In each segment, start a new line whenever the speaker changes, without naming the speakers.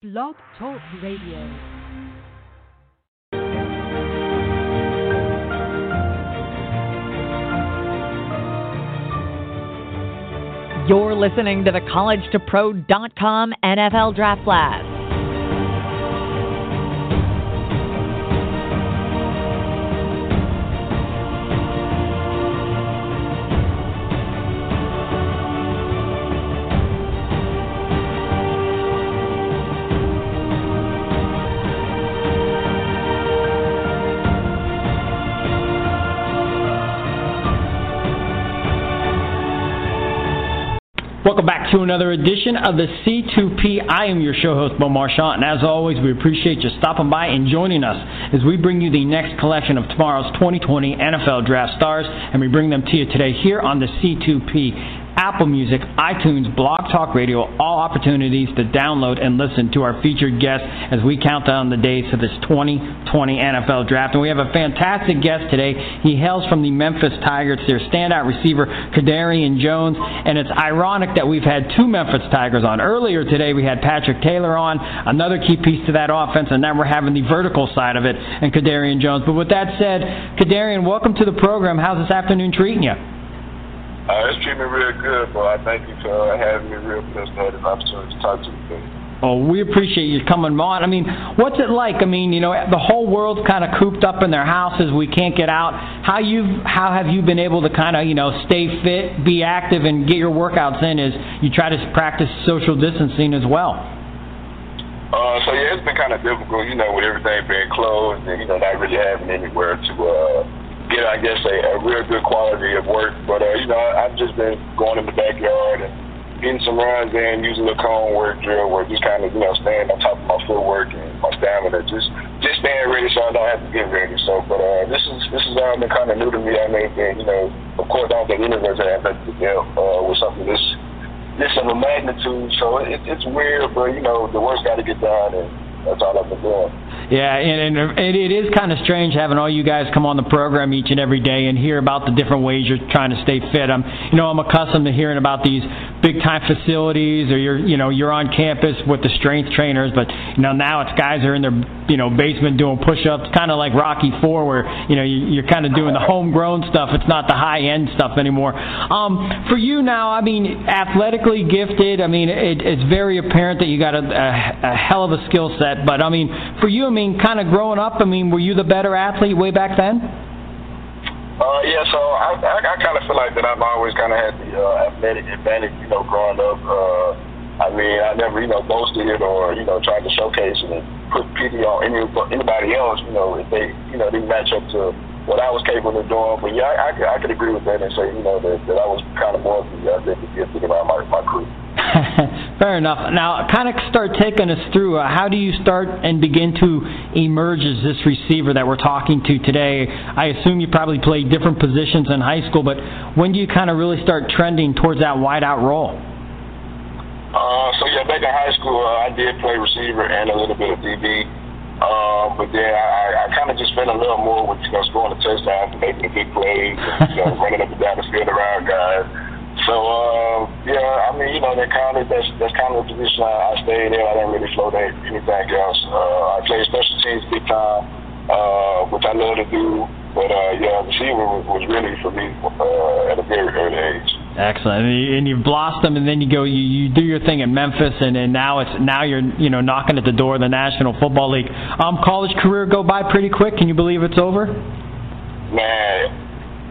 Blog Talk Radio. You're listening to the College2Pro.com NFL Draft Blast.
Welcome back to another edition of the C2P. I am your show host, Bo Marchionte, and as always, we appreciate you stopping by and joining us as we bring you the next collection of tomorrow's 2020 NFL Draft Stars, and we bring them to you today here on the C2P Apple Music, iTunes, Blog Talk Radio, all opportunities to download and listen to our featured guests as we count down the days to this 2020 NFL Draft. And we have a fantastic guest today. He hails from the Memphis Tigers, their standout receiver, Kedarian Jones. And it's ironic that we've had two Memphis Tigers on. Earlier today, we had Patrick Taylor on, another key piece to that offense, and now we're having the vertical side of it and Kedarian Jones. But with that said, Kedarian, welcome to the program. How's this afternoon treating you?
Uh, it's treating me real good, but I thank you for uh, having me real blessed to have this opportunity to talk to you today.
Oh, we appreciate you coming on. I mean, what's it like? I mean, you know, the whole world's kind of cooped up in their houses. We can't get out. How you how have you been able to kind of you know stay fit, be active, and get your workouts in as you try to practice social distancing as well?
Uh, so yeah, it's been kind of difficult, you know, with everything being closed and you know not really having anywhere to uh, get, I guess, a, a real good quality of work. But, uh, you know, I've just been going in the backyard and getting some runs in, using the cone work drill, where just kind of, you know, staying on top of my footwork and my stamina, just just staying ready so I don't have to get ready. So, but uh, this is this is all been kind of new to me. I mean, and, you know, of course, I don't think any of us have to deal uh, with something this this of a magnitude. So it, it's weird, but you know, the work's got to get done, and that's all I've been doing.
Yeah, and, and it is kind of strange having all you guys come on the program each and every day and hear about the different ways you're trying to stay fit. I'm, you know, I'm accustomed to hearing about these big time facilities, or you're, you know, you're on campus with the strength trainers, but you know now it's guys are in their, you know, basement doing push-ups, kind of like Rocky Four, where you know you're kind of doing the homegrown stuff. It's not the high-end stuff anymore. Um, for you now, I mean, athletically gifted. I mean, it, it's very apparent that you got a, a, a hell of a skill set. But I mean, for you, I mean, kind of growing up, I mean, were you the better athlete way back then?
Uh, yeah, so I, I, I kind of feel like that I've always kind of had the uh, athletic advantage, you know, growing up. Uh, I mean, I never, you know, boasted it or, you know, tried to showcase it and put pity on any, anybody else, you know, if they, you know, didn't match up to what I was capable of doing. But yeah, I, I, I could agree with that and say, you know, that, that I was kind of more of the uh, gifted around my, my crew.
Fair enough. Now, kind of start taking us through. Uh, how do you start and begin to emerge as this receiver that we're talking to today? I assume you probably played different positions in high school, but when do you kind of really start trending towards that wide out role?
Uh, so yeah, back in high school, uh, I did play receiver and a little bit of DB. Um, but then I, I kind of just spent a little more with you know scoring the touchdowns and making big plays, and, you know, running up and down the field around guys. So uh, yeah, I mean, you know, that kind of that's that's kind of the position I, I stayed in. I didn't really float at anything else. Uh, I played special teams big time, uh, which I love to do. But uh, yeah, receiver was, was really for me uh, at a very early age.
Excellent, and you've blossomed, and then you go, you, you do your thing in Memphis, and, and now it's now you're you know knocking at the door of the National Football League. Um, college career go by pretty quick. Can you believe it's over?
Man,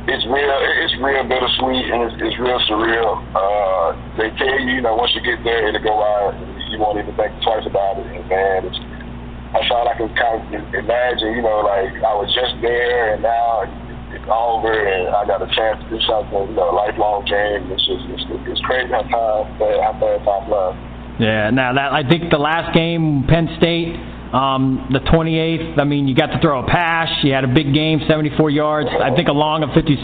it's real it's real bittersweet and it's, it's real surreal. Uh, they tell you, you know, once you get there, it'll go out. You won't even think twice about it. And man, it's, that's all I can kind of imagine. You know, like I was just there, and now it's over, and I got a chance to do something. You know, a lifelong game. It's just it's, it's crazy how time how fast time flies.
Yeah. Now that I think the last game, Penn State um, the 28th, I mean, you got to throw a pass. You had a big game, 74 yards. I think a long of 56.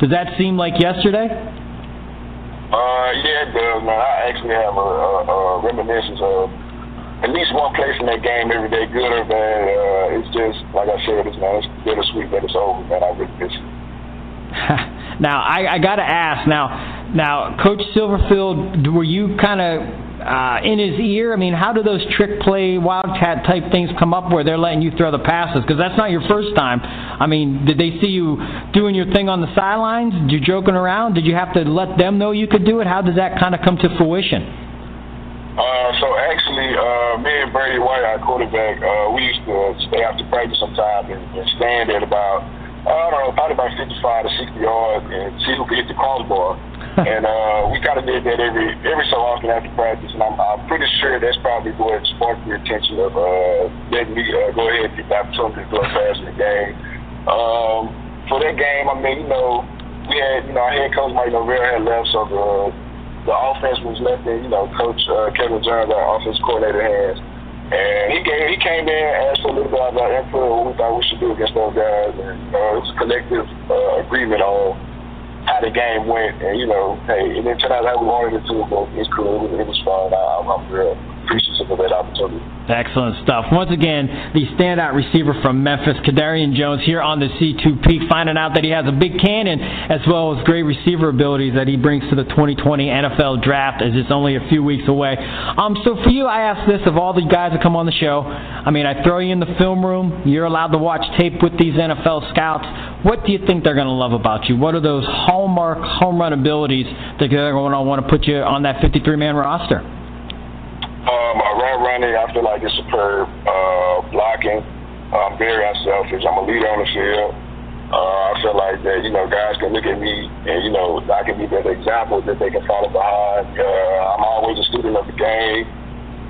Does that seem like yesterday?
Uh, yeah, it does, man. I actually have a, a, a reminiscence of at least one place in that game every day, good or bad. Uh, it's just, like I said, it's, man, it's bittersweet that it's over, man. I really miss it.
now, I, I got to ask, now, now, Coach Silverfield, were you kind of uh, in his ear? I mean, how do those trick play, wildcat type things come up where they're letting you throw the passes? Because that's not your first time. I mean, did they see you doing your thing on the sidelines? Did you joking around? Did you have to let them know you could do it? How does that kind of come to fruition?
Uh, so actually, uh, me and Brady White, our quarterback, uh, we used to stay after practice sometimes and, and stand at about, I don't know, probably about 55 to 60 yards and see who could hit the crossbar. And uh, we kind of did that every every so often after practice, and I'm, I'm pretty sure that's probably what sparked the attention of uh, letting me uh, go ahead and get the opportunity to a pass in the game. Um, for that game, I mean, you know, we had, you know, our head coach Mike Norvell had left, so the the offense was left in, you know, Coach uh, Kevin Jones, our offense coordinator, hands. And he gave, he came in and asked for a little bit about input, what we thought we should do against those guys, and uh, it was a collective uh, agreement on how the game went, and you know, hey, it didn't turn out how we wanted it to, but it's cool. It was fun. I, I'm real appreciative of that opportunity.
Excellent stuff. Once again, the standout receiver from Memphis, Kedarian Jones, here on the C2P, finding out that he has a big cannon as well as great receiver abilities that he brings to the 2020 NFL Draft as it's only a few weeks away. Um, so for you, I ask this of all the guys that come on the show. I mean, I throw you in the film room. You're allowed to watch tape with these NFL scouts. What do you think they're going to love about you? What are those hallmark home run abilities that they're going to want to put you on that 53-man roster?
Um, around running, I feel like it's superb. Uh, blocking, I'm very unselfish. I'm a leader on the field. Uh, I feel like that, you know, guys can look at me and, you know, I can be that example that they can follow behind. Uh, I'm always a student of the game.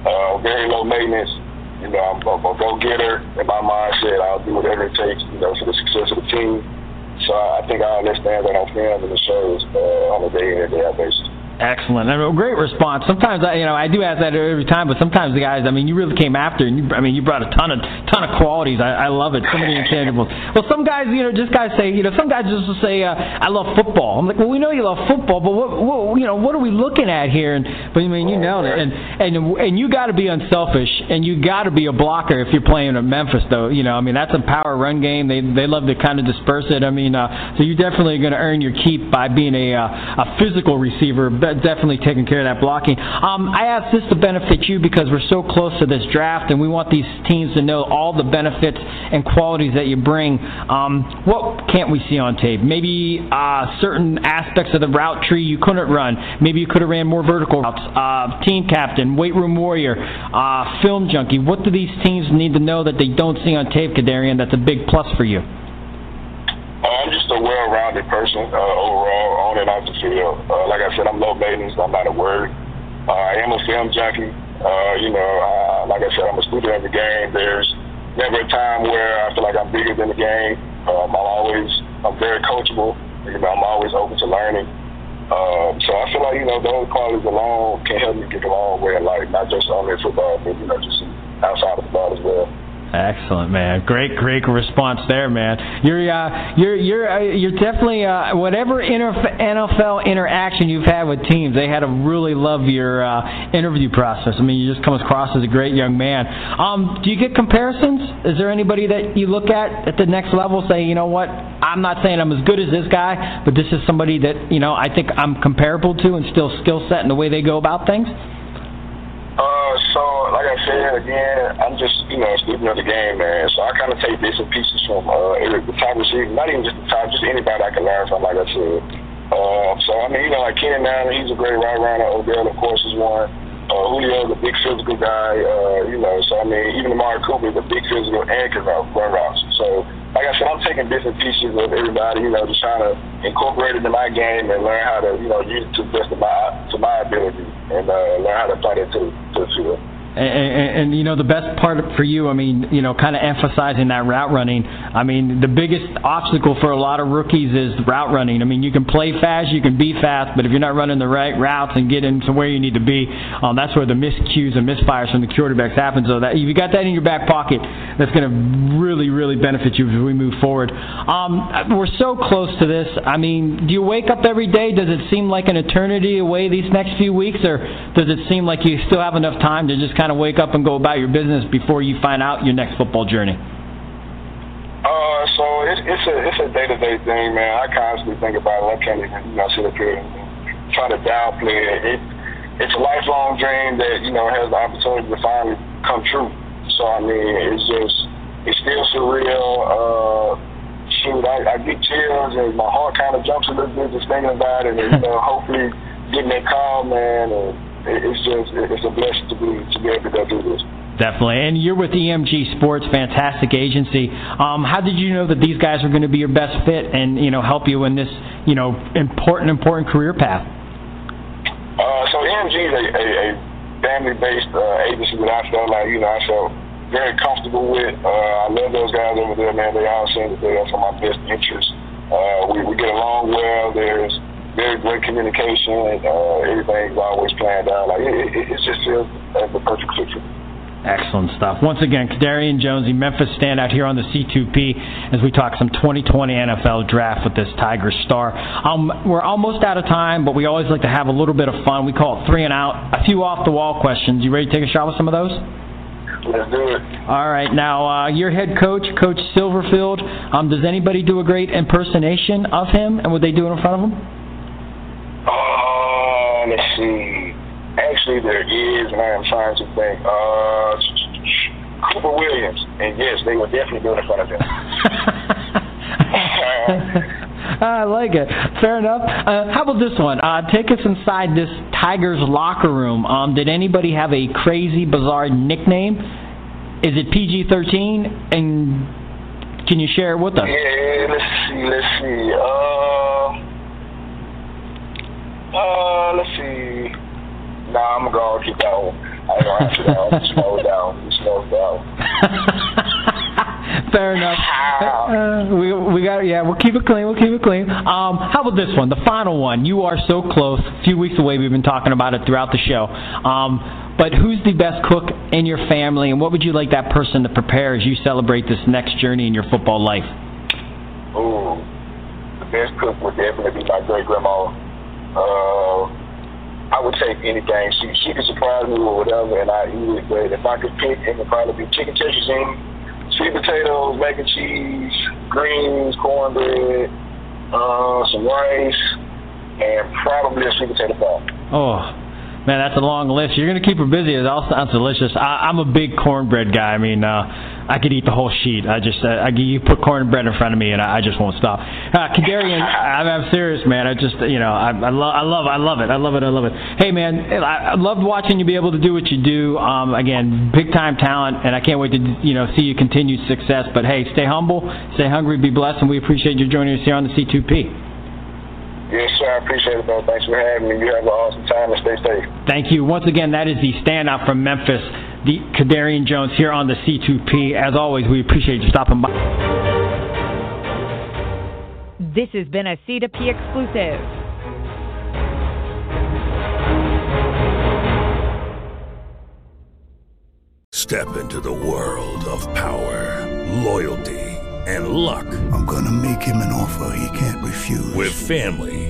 Uh, very low maintenance. You know, I'm a, a go-getter. In my mindset, I'll do whatever it takes, you know, for the success of the team. So I think I understand that on film and the shows uh, on a day-in and day-out basis.
Excellent. And a great response. Sometimes I, you know, I do ask that every time, but sometimes the guys, I mean, you really came after, and you, I mean, you brought a ton of ton of qualities. I, I love it. So many intangibles. Well, some guys, you know, just guys say, you know, some guys just will say, uh, I love football. I'm like, well, we know you love football, but what, what you know, what are we looking at here? And but I mean, you know it. And and and you got to be unselfish, and you got to be a blocker if you're playing at Memphis, though. You know, I mean, that's a power run game. They they love to kind of disperse it. I mean, uh, so you're definitely going to earn your keep by being a uh, a physical receiver, but definitely taking care of that blocking. Um, I ask this to benefit you because we're so close to this draft, and we want these teams to know all the benefits and qualities that you bring. Um, what can't we see on tape? Maybe uh, certain aspects of the route tree you couldn't run. Maybe you could have ran more vertical routes. Uh, team captain, weight room warrior, uh, film junkie. What do these teams need to know that they don't see on tape, Kedarian? That's a big plus for you.
Uh, I'm just a well-rounded person uh, overall, on and off the field. Uh, like I said, I'm low maintenance. I'm not a word. Uh, I am a film junkie. Uh, you know, uh, like I said, I'm a student of the game. There's never a time where I feel like I'm bigger than the game. Um, I'm always, I'm very coachable. You know, I'm always open to learning. Um, so I feel like, you know, those qualities alone can help me get a long way in life, not just only in football, but, you know, just outside of football as well.
Excellent, man. Great, great response there, man. You're, uh, you're, you're, uh, you're definitely uh, whatever inter- NFL interaction you've had with teams, they had to really love your uh, interview process. I mean, you just come across as a great young man. Um, do you get comparisons? Is there anybody that you look at at the next level, say, you know what? I'm not saying I'm as good as this guy, but this is somebody that you know I think I'm comparable to, and still skill set and the way they go about things.
Like I said again, I'm just you know a student of the game, man. So I kind of take bits and pieces from uh, the top receiver, not even just the top, just anybody I can learn from. Like I said. Uh, so I mean, you know, like Keenan Allen, he's a great route runner. Odell, of course, is one. Uh, Julio, the big physical guy. Uh, you know, so I mean, even Amari Cooper, the big physical and can run routes. So like I said, I'm taking different pieces of everybody, you know, just trying to incorporate it in my game and learn how to, you know, use it to the best of my to my ability and uh, learn how to apply that to to the field.
And, and, you know the best part for you, I mean, you know, kind of emphasizing that route running. I mean, the biggest obstacle for a lot of rookies is route running. I mean, you can play fast, you can be fast, but if you're not running the right routes and getting to where you need to be, um, that's where the miscues and misfires from the quarterbacks happen. So that if you got that in your back pocket, that's going to really, really benefit you as we move forward. Um, we're so close to this. I mean, do you wake up every day? Does it seem like an eternity away these next few weeks, or does it seem like you still have enough time to just kind of wake up and go about your business before you find out your next football journey?
Uh, so it's it's a it's a day to day thing, man. I constantly think about it. I can't even you know sit up here and try to downplay it. it it's a lifelong dream that you know has the opportunity to finally come true. So I mean, it's just it's still surreal. Uh, shoot, I, I get chills and my heart kind of jumps a little bit just thinking about it, and you know, hopefully getting that call, man. And it's just it's a blessing to be to be able to do this.
Definitely, and you're with EMG Sports, fantastic agency. Um, how did you know that these guys are going to be your best fit and you know help you in this you know important important career path?
Uh, so EMG is a, a, a family-based uh, agency that I felt like you know I felt very comfortable with. Uh, I love those guys over there, man. They all seem that they're for my best interests. Uh, we, we get along well. There's very great communication. Uh, everything's always planned out. Like it, it, it just feels like the perfect me.
Excellent stuff. Once again, Kedarian Jonesy, Memphis standout here on the C2P as we talk some 2020 NFL draft with this Tiger star. Um, we're almost out of time, but we always like to have a little bit of fun. We call it three and out. A few off the wall questions. You ready to take a shot with some of those?
Let's do it.
All right. Now, uh, your head coach, Coach Silverfield, um, does anybody do a great impersonation of him, and would they do it in front of him?
Let's see. Actually, there is, and I am trying to think. Uh, Cooper Williams, and yes, they were definitely doing it in front of him.
I like it. Fair enough. Uh, how about this one? Uh, take us inside this Tigers locker room. Um, did anybody have a crazy, bizarre nickname? Is it PG-13? And can you share it with us?
Yeah, let's see, let's see. Uh, uh, let's see. Nah, I'm gonna go keep that one. I ain't gonna answer that one. Slow down. Slow down.
Fair enough. Uh, we we got yeah. We'll keep it clean. We'll keep it clean. Um, how about this one? The final one. You are so close. A few weeks away. We've been talking about it throughout the show. Um, but who's the best cook in your family, and what would you like that person to prepare as you celebrate this next journey in your football life?
Ooh, the best cook would definitely be my great grandma. Uh, I would take anything. She she could surprise me with whatever, and I eat it. But if I could pick, it would probably be chicken tetrazzini, sweet potatoes, mac and cheese, greens, cornbread, uh, some rice, and probably a sweet potato pie.
Oh, Man, that's a long list. You're to keep her busy. It all sounds delicious. I, I'm a big cornbread guy. I mean, uh, I could eat the whole sheet. I just, uh, I, you put cornbread in front of me, and I, I just won't stop. Uh, Kedarian, I'm, I'm serious, man. I just, you know, I, I love, I love, I love it. I love it. I love it. Hey, man, I, I loved watching you be able to do what you do. Um, again, big time talent, and I can't wait to, you know, see you continued success. But hey, stay humble, stay hungry, be blessed, and we appreciate you joining us here on the C2P.
Yes, sir. I appreciate it, man. Thanks for having me. You have an awesome time and stay safe.
Thank you. Once again, that is the standout from Memphis, the Kedarian Jones here on the C2P. As always, we appreciate you stopping by.
This has been a C2P exclusive.
Step into the world of power, loyalty, and luck.
I'm gonna make him an offer he can't refuse.
With family,